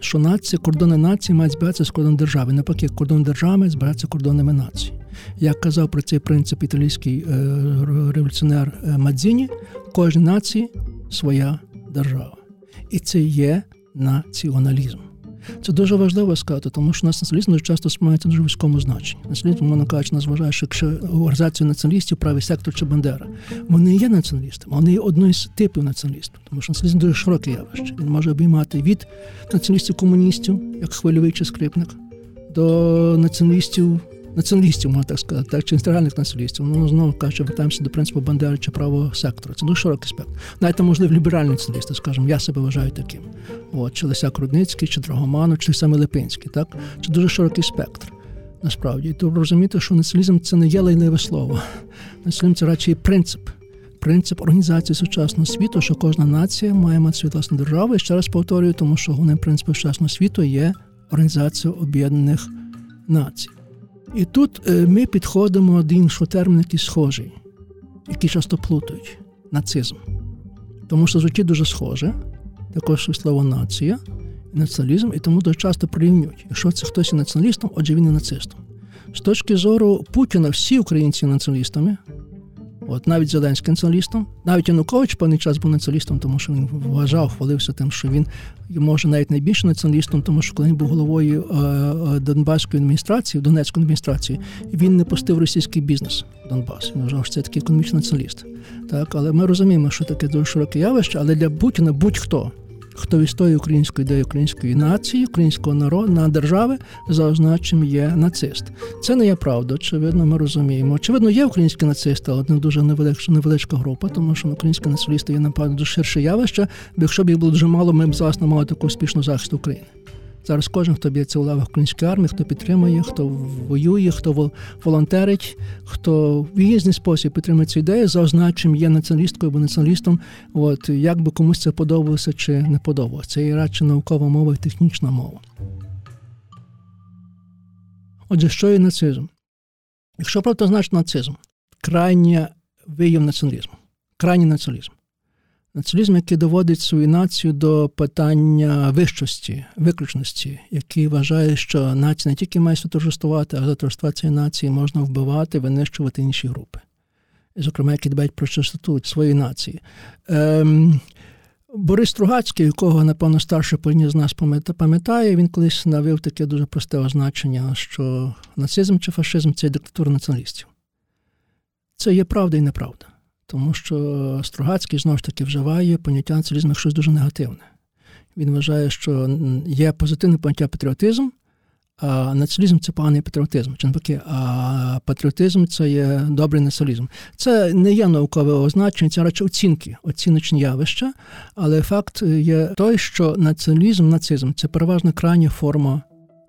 Що нація, кордони нації мають збиратися з кордоном держави. Навпаки, кордон держави мають збиратися кордонами нації. Як казав про цей принцип італійський е, революціонер е, Мадзіні, кожній нації своя держава. І це є націоналізм. Це дуже важливо сказати, тому що націоналізм дуже часто сприймається дуже військовому значенні. Націоналізм, мовно кажучи, нас вважає, що якщо організацію націоналістів, правий сектор чи Бандера, вони є націоналістами, вони є одною з типів націоналістів, тому що націоналізм дуже широке явище. Він може обіймати від націоналістів-комуністів, як хвильовий чи скрипник, до націоналістів націоналістів, можна так сказати, так, чи інтегральних націоналістів. Ну, знову кажучи, вертаємося до принципу Бандери чи правого сектора. Це дуже широкий спектр. Навіть можливо, ліберальні націоналісти, скажімо, я себе вважаю таким. От, Чи Лисяк Рудницький, чи Драгоманов, чи саме Липинський. Так? Це дуже широкий спектр. Насправді, і то розуміти, що націоналізм це не є лайливе слово. Націоналізм це радше принцип. Принцип організації сучасного світу, що кожна нація має мати свою власну державу. І ще раз повторюю, тому що головним принципом сучасного світу є Організація Об'єднаних Націй. І тут е, ми підходимо до іншого терміну, який схожий, який часто плутають нацизм. Тому що звучить дуже схоже, також слово нація і націоналізм, і тому дуже часто порівнюють. Якщо це хтось є націоналістом, отже він є нацистом. З точки зору Путіна, всі українці націоналістами, От навіть Зеленський націоналістом, навіть Янукович певний час був націоналістом, тому що він вважав, хвалився тим, що він може навіть найбільше націоналістом, тому що коли він був головою е, е, Донбаської адміністрації, Донецької адміністрації, він не пустив російський бізнес в Донбас. Він вважав, що це такий економічний націоналіст. Так, але ми розуміємо, що таке дуже широке явище, але для Путіна будь-хто хто відстоює українську ідею української нації, українського народу на держави за означенням є нацист. Це не є правда. Очевидно, ми розуміємо. Очевидно, є українські нацисти, але не дуже невеличка, невеличка група, тому що українські націоналісти є напевно дуже ширше явище. Бо якщо б їх було дуже мало, ми б зараз не мали таку успішну захисту України. Зараз кожен, хто б'ється у лавах української армії, хто підтримує, хто воює, хто волонтерить, хто в різний спосіб підтримує цю ідею, за означенням є націоналісткою або націоналістом. От як би комусь це подобалося чи не подобалося. Це є радше наукова мова і технічна мова. Отже, що є нацизм? Якщо значить нацизм, крайня вияв націоналізму, крайній націоналізм. Націоналізм, який доводить свою націю до питання вищості, виключності, який вважає, що нація не тільки має торжествувати, а за торжества цієї нації можна вбивати, винищувати інші групи. Зокрема, які дбають про чистоту своєї нації. Ем, Борис Стругацький, якого, напевно, старше поліні з нас пам'ятає, він колись навів таке дуже просте означення, що нацизм чи фашизм це диктатура націоналістів. Це є правда і неправда. Тому що Стругацький знову ж таки вживає поняття націоналізму як щось дуже негативне. Він вважає, що є позитивне поняття патріотизм, а націоналізм це поганий патріотизм. Чи навпаки, а патріотизм це є добрий націоналізм. Це не є наукове означення, це радше оцінки, оціночні явища, але факт є той, що націоналізм, нацизм це переважно крайня форма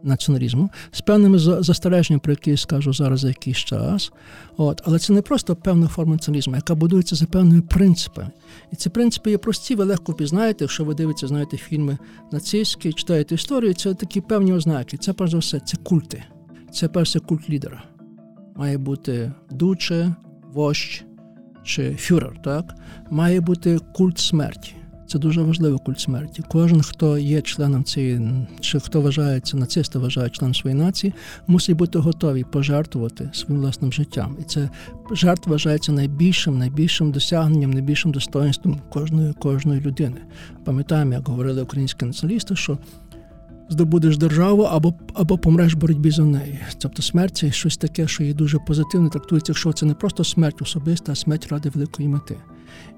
націоналізму з певними застереженнями, про які я скажу зараз за якийсь час. От, Але це не просто певна форма націоналізму, яка будується за певними принципами. І ці принципи є прості, ви легко пізнаєте, якщо ви дивитеся, знаєте, фільми нацистські, читаєте історію, це такі певні ознаки. Це перш за все, це культи. Це перше культ лідера. Має бути дуче, вождь чи фюрер, так? Має бути культ смерті. Це дуже важливий культ смерті. Кожен, хто є членом цієї, чи хто вважається нацисти, вважає членом своєї нації, мусить бути готовий пожертвувати своїм власним життям. І це жертва вважається найбільшим, найбільшим досягненням, найбільшим достоинством кожної кожної людини. Пам'ятаємо, як говорили українські націоналісти, що здобудеш державу або або помреш в боротьбі за неї. Тобто смерть це щось таке, що є дуже позитивно, трактується, якщо це не просто смерть особиста, а смерть ради великої мети.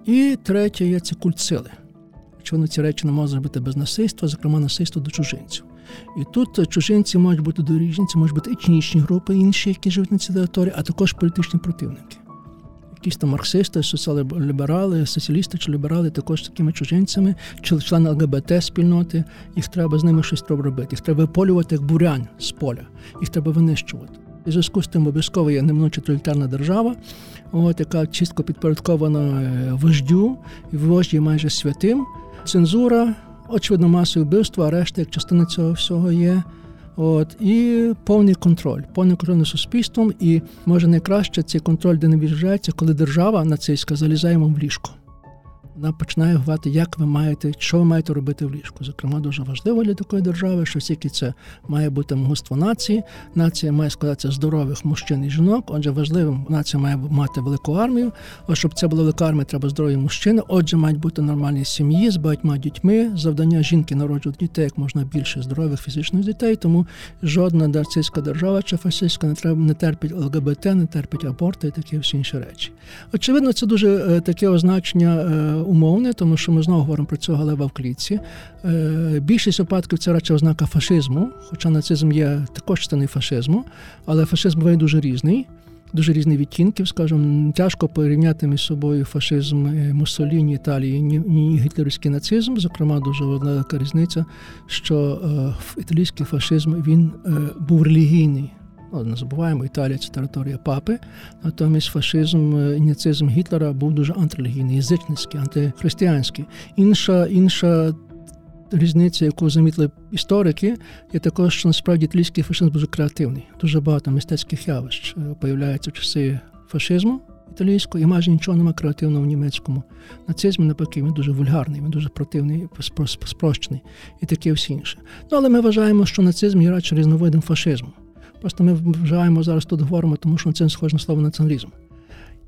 І третє є це культ сили що вони ці речі не можуть зробити без насильства, зокрема насильство до чужинців. І тут чужинці можуть бути доріжні, можуть бути етнічні групи, інші, які живуть на цій території, а також політичні противники. Якісь там марксисти, соціал-ліберали, соціалісти чи ліберали також такими чужинцями, чи члени ЛГБТ спільноти, їх треба з ними щось робити. Їх треба виполювати як бурянь з поля, їх треба винищувати. І зв'язку з тим обов'язково є неминуча тоталітарна держава, от, яка чітко підпорядкована е, вождю, і вождь майже святим цензура, очевидно, масові вбивства, арешти, як частина цього всього є. От і повний контроль, повний контроль над суспільством, і може найкраще цей контроль, де не відражається, коли держава нацистська залізає вам в ліжко вона починає говорити, як ви маєте, що ви маєте робити в ліжку. Зокрема, дуже важливо для такої держави, що тільки це має бути могутство нації. Нація має складатися здорових мужчин і жінок. Отже, важливим нація має мати велику армію. Ось щоб це була велика армія, треба здорові мужчини. Отже, мають бути нормальні сім'ї з багатьма дітьми. Завдання жінки народжувати дітей як можна більше здорових фізичних дітей. Тому жодна нацистська держава чи фашистська не треба не терпить ЛГБТ, не терпить аборти і такі всі інші речі. Очевидно, це дуже е, таке означення. Умовне, тому що ми знову говоримо про цього лева в клітці. Е, більшість випадків це радше ознака фашизму, хоча нацизм є також частиною фашизму, але фашизм буває дуже різний. Дуже різні відтінків, скажімо, тяжко порівняти між собою фашизм е, Муссоліні, Італії і гітлерівський нацизм. Зокрема, дуже велика різниця, що е, італійський фашизм він був релігійний. Не забуваємо, Італія це територія папи. Натомість фашизм і нацизм Гітлера був дуже антирелігійний, язичницький, антихристиянський. Інша інша різниця, яку замітили історики, є також, що насправді італійський фашизм дуже креативний. Дуже багато мистецьких явищ е, появляється в часи фашизму італійського, і майже нічого немає креативного в німецькому. Нацизм, навпаки, він дуже вульгарний, він дуже противний, спрощений і таке всі інше. Ну, але ми вважаємо, що нацизм є радше різновидом фашизму. Просто ми вважаємо зараз тут говоримо, тому що це схоже на слово націоналізм.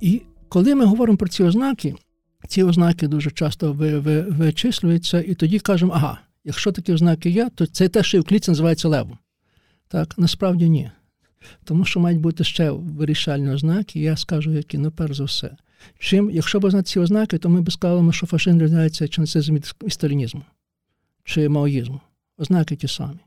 І коли ми говоримо про ці ознаки, ці ознаки дуже часто вичислюються, і тоді кажемо, ага, якщо такі ознаки є, то це те, що і в клітці називається левом. Так, насправді ні. Тому що мають бути ще вирішальні ознаки, і я скажу, які, ну, перш за все. Чим, якщо б знати ці ознаки, то ми б сказали, що фашизм різняється чи нацизм від сталінізму, чи маоїзму. Ознаки ті самі.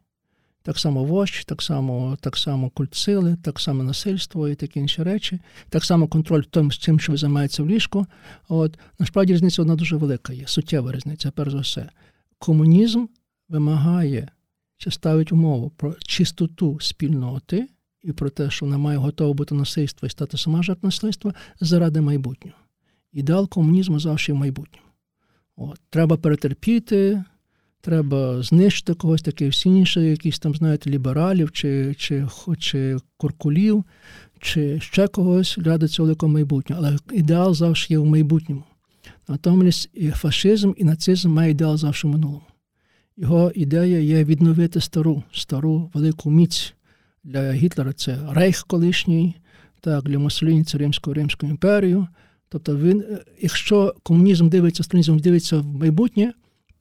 Так само вождь, так само так само культ сили, так само насильство і такі інші речі, так само контроль тим, з тим, що ви займаєтеся в ліжку. От насправді різниця одна дуже велика є, суттєва різниця, перш за все. Комунізм вимагає ще ставить умову про чистоту спільноти і про те, що вона має готове бути насильство і стати сама жертва насильства заради майбутнього. Ідеал комунізму завжди в майбутньому. От. Треба перетерпіти, треба знищити когось таке всі інші, якісь там, знаєте, лібералів, чи чи, чи куркулів, чи ще когось ради цього великого майбутнього. Але ідеал завжди є в майбутньому. Натомість і фашизм, і нацизм має ідеал завжди в минулому. Його ідея є відновити стару, стару велику міць. Для Гітлера це Рейх колишній, так, для Муссоліні це Римську Римську імперію. Тобто, він, якщо комунізм дивиться, сталінізм дивиться в майбутнє,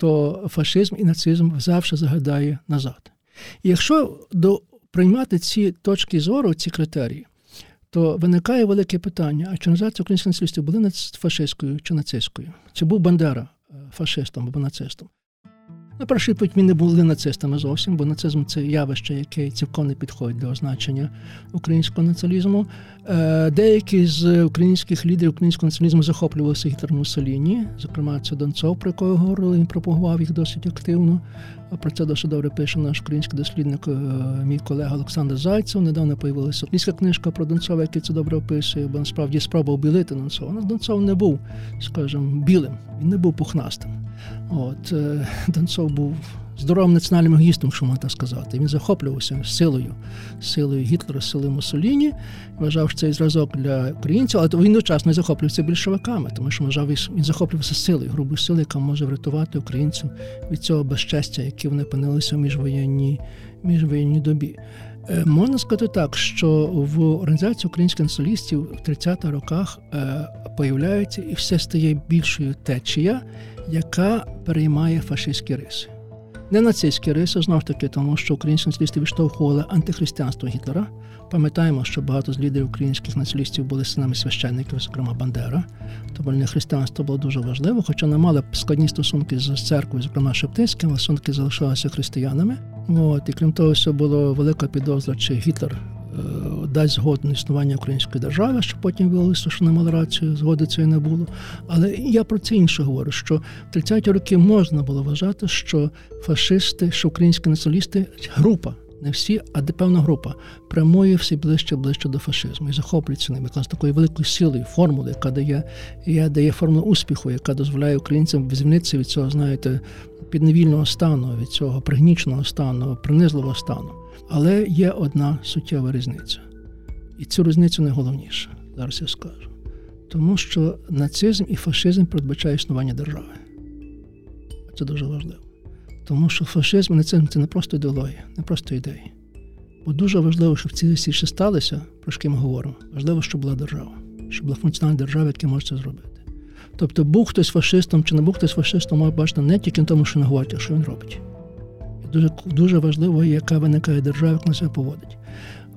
то фашизм і нацизм завжди загадає назад. І якщо до, приймати ці точки зору, ці критерії, то виникає велике питання: а чи назад українські націоналісти були фашистською чи нацистською? Чи був Бандера е, фашистом або нацистом? На перший відповідь ми не були нацистами зовсім, бо нацизм це явище, яке цілком не підходить до означення українського націоналізму. Е, деякі з українських лідерів українського націоналізму захоплювалися Гітлер Муссоліні, зокрема, це Донцов, про якого говорили, він пропагував їх досить активно. Про це досить добре пише наш український дослідник, е, мій колега Олександр Зайцев. Недавно появилася міська книжка про Донцова, який це добре описує, бо насправді спробував білити Донцова. Донцов не був, скажімо, білим, він не був пухнастим. От е, Донцов був здоровим національним егістом, що можна так сказати. Він захоплювався силою, силою Гітлера, силою Муссоліні, вважав, що цей зразок для українців, але він одночасно захоплювався більшовиками, тому що вважав, він захоплювався силою, грубою силою, яка може врятувати українців від цього безчестя, яке вони опинилися в міжвоєнній, міжвоєнній добі. Е, можна сказати так, що в організації українських націоналістів в 30-х роках е, появляється і все стає більшою течія, яка переймає фашистські риси. Не нацистські риси, знов таки, тому що українські націоналісти відштовхували антихристиянство Гітлера. Пам'ятаємо, що багато з лідерів українських націоналістів були синами священників, зокрема Бандера. Тому для християнство було дуже важливо, хоча не мали складні стосунки з церквою, зокрема Шептицьким, але все-таки залишалися християнами. От, І крім того, все було велика підозра, чи Гітлер дасть згоду на існування української держави, що потім виявилося, що не мали рацію, згоди цієї не було. Але я про це інше говорю: що в 30-ті роки можна було вважати, що фашисти, що українські націоналісти група. Не всі, а де певна група прямує все ближче ближче до фашизму і захоплюється ними з такою великою силою, формули, яка дає яка дає формулу успіху, яка дозволяє українцям звільнитися від цього, знаєте, підневільного стану, від цього пригніченого стану, принизливого стану. Але є одна суттєва різниця. І цю різницю найголовніша, зараз я скажу. Тому що нацизм і фашизм передбачає існування держави. Це дуже важливо. Тому що фашизм і нацизм це не просто ідеологія, не просто ідеї. Бо дуже важливо, щоб ці всі ще сталися, про що ми говоримо. Важливо, щоб була держава, щоб була функціональна держава, яка може це зробити. Тобто, був хтось фашистом чи не був хтось фашистом, має бачити не тільки в тому, що не говорить, а що він робить. Дуже дуже важливо, яка виникає держава, як на себе поводить.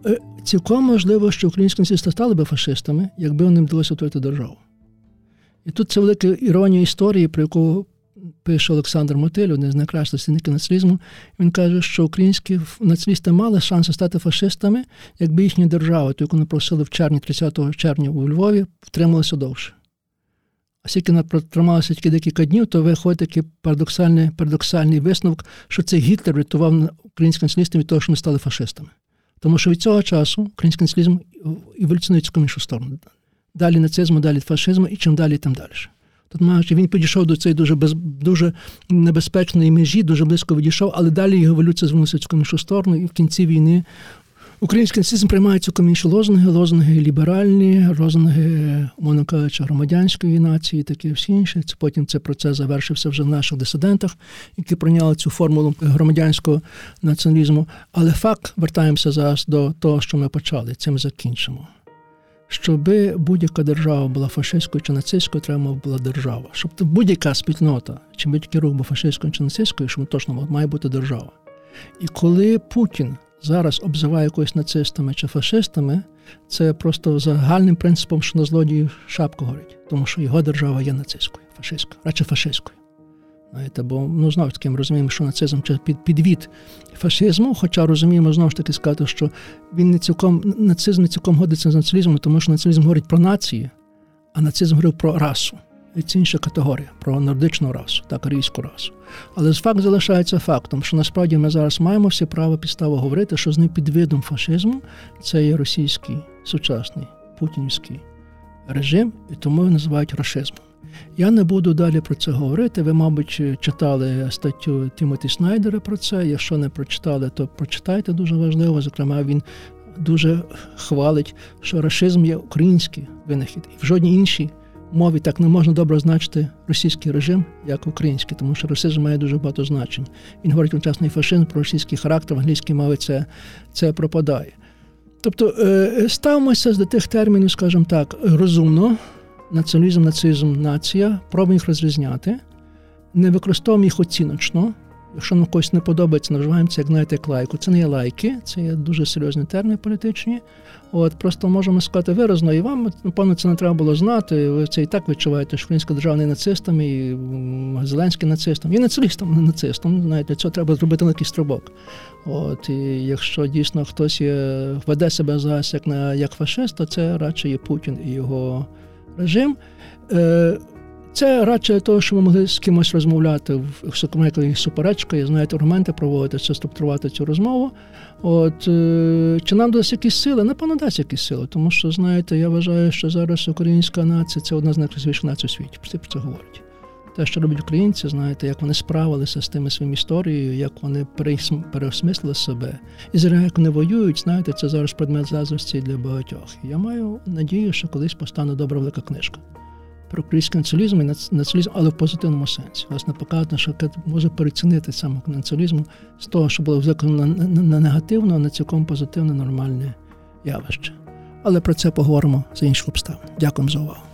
Е, цілком можливо, що українські нацисти стали би фашистами, якби вони вдалося утворити державу. І тут це велика іронія історії, про яку пише Олександр Мотиль, один з найкращих дослідників нацизму. Він каже, що українські націоналісти мали шанси стати фашистами, якби їхня держава, ту, яку вони просили в червні, 30 червня у Львові, втрималася довше. Оскільки вона протрималася тільки декілька днів, то виходить такий парадоксальний парадоксальний висновок, що це Гітлер рятував український націоналістів від того, що ми стали фашистами. Тому що від цього часу український націоналізм еволюціонує в іншу сторону. Далі нацизму, далі фашизму, і чим далі, тим далі. Тут маючи, він підійшов до цієї дуже без, дуже небезпечної межі, дуже близько відійшов, але далі його еволюція звернулася в іншу сторону, і в кінці війни Український нацизм приймає цілком інші лозунги, лозунги ліберальні, лозунги, умовно кажучи, громадянської нації, такі всі інші. Це потім цей процес завершився вже в наших дисидентах, які прийняли цю формулу громадянського націоналізму. Але факт вертаємося зараз до того, що ми почали. Цим закінчимо. Щоби будь-яка держава була фашистською чи нацистською, треба була держава. Щоб будь-яка спільнота, чи будь-який рух був фашистською чи нацистською, щоб точно має бути держава. І коли Путін зараз обзиває якось нацистами чи фашистами, це просто загальним принципом, що на злодії шапка горить, тому що його держава є нацистською, фашистською, радше фашистською. Знаєте, Бо ну, знову ж таки ми розуміємо, що нацизм це під, підвід фашизму, хоча розуміємо знову ж таки сказати, що він не цілком нацизм не цілком годиться з націоналізмом, тому що націоналізм говорить про нації, а нацизм говорив про расу. Це інша категорія про нордичну расу, так, арійську расу. Але факт залишається фактом, що насправді ми зараз маємо всі право підстави говорити, що з ним підвидом фашизму це є російський сучасний путінський режим, і тому його називають рашизмом. Я не буду далі про це говорити. Ви, мабуть, читали статтю Тімоті Снайдера про це. Якщо не прочитали, то прочитайте дуже важливо. Зокрема, він дуже хвалить, що рашизм є український винахід, і в жодній іншій мові так не можна добре означити російський режим, як український, тому що расизм має дуже багато значень. Він говорить і фашизм про російський характер, в англійській мові це, це пропадає. Тобто е, ставимося до тих термінів, скажімо так, розумно, націоналізм, нацизм, нація, пробуємо їх розрізняти, не використовуємо їх оціночно. Якщо нам когось не подобається, називаємо це, як знаєте, як лайку. Це не є лайки, це є дуже серйозні терміни політичні. От Просто можемо сказати виразно, і вам, напевно, це не треба було знати. Ви це і так відчуваєте, що українська держава не нацистом, і Зеленський нацистом, і нацистом, не нацистом. Знаєте, цього треба зробити такий стрибок. От, І якщо дійсно хтось є, веде себе зараз як на як фашист, то це радше є Путін і його режим. Е, це радше того, що ми могли з кимось розмовляти в сокомекої суперечкою, знаєте, аргументи проводити, це структурувати цю розмову. От е, чи нам дасть якісь сили? Напевно, дасть якісь сили, тому що, знаєте, я вважаю, що зараз українська нація це одна з найкрасивіших націй у світі. Всі про це говорять. Те, що роблять українці, знаєте, як вони справилися з тими своїми історією, як вони переосмислили себе, і зря як вони воюють, знаєте, це зараз предмет заздрості для багатьох. Я маю надію, що колись постане добра велика книжка про український націоналізм і націоналізм, але в позитивному сенсі. Власне, показано, що може перецінити саме націоналізм з того, що було виконано на негативно, на цілком позитивне, нормальне явище. Але про це поговоримо за інших обставин. Дякую за увагу.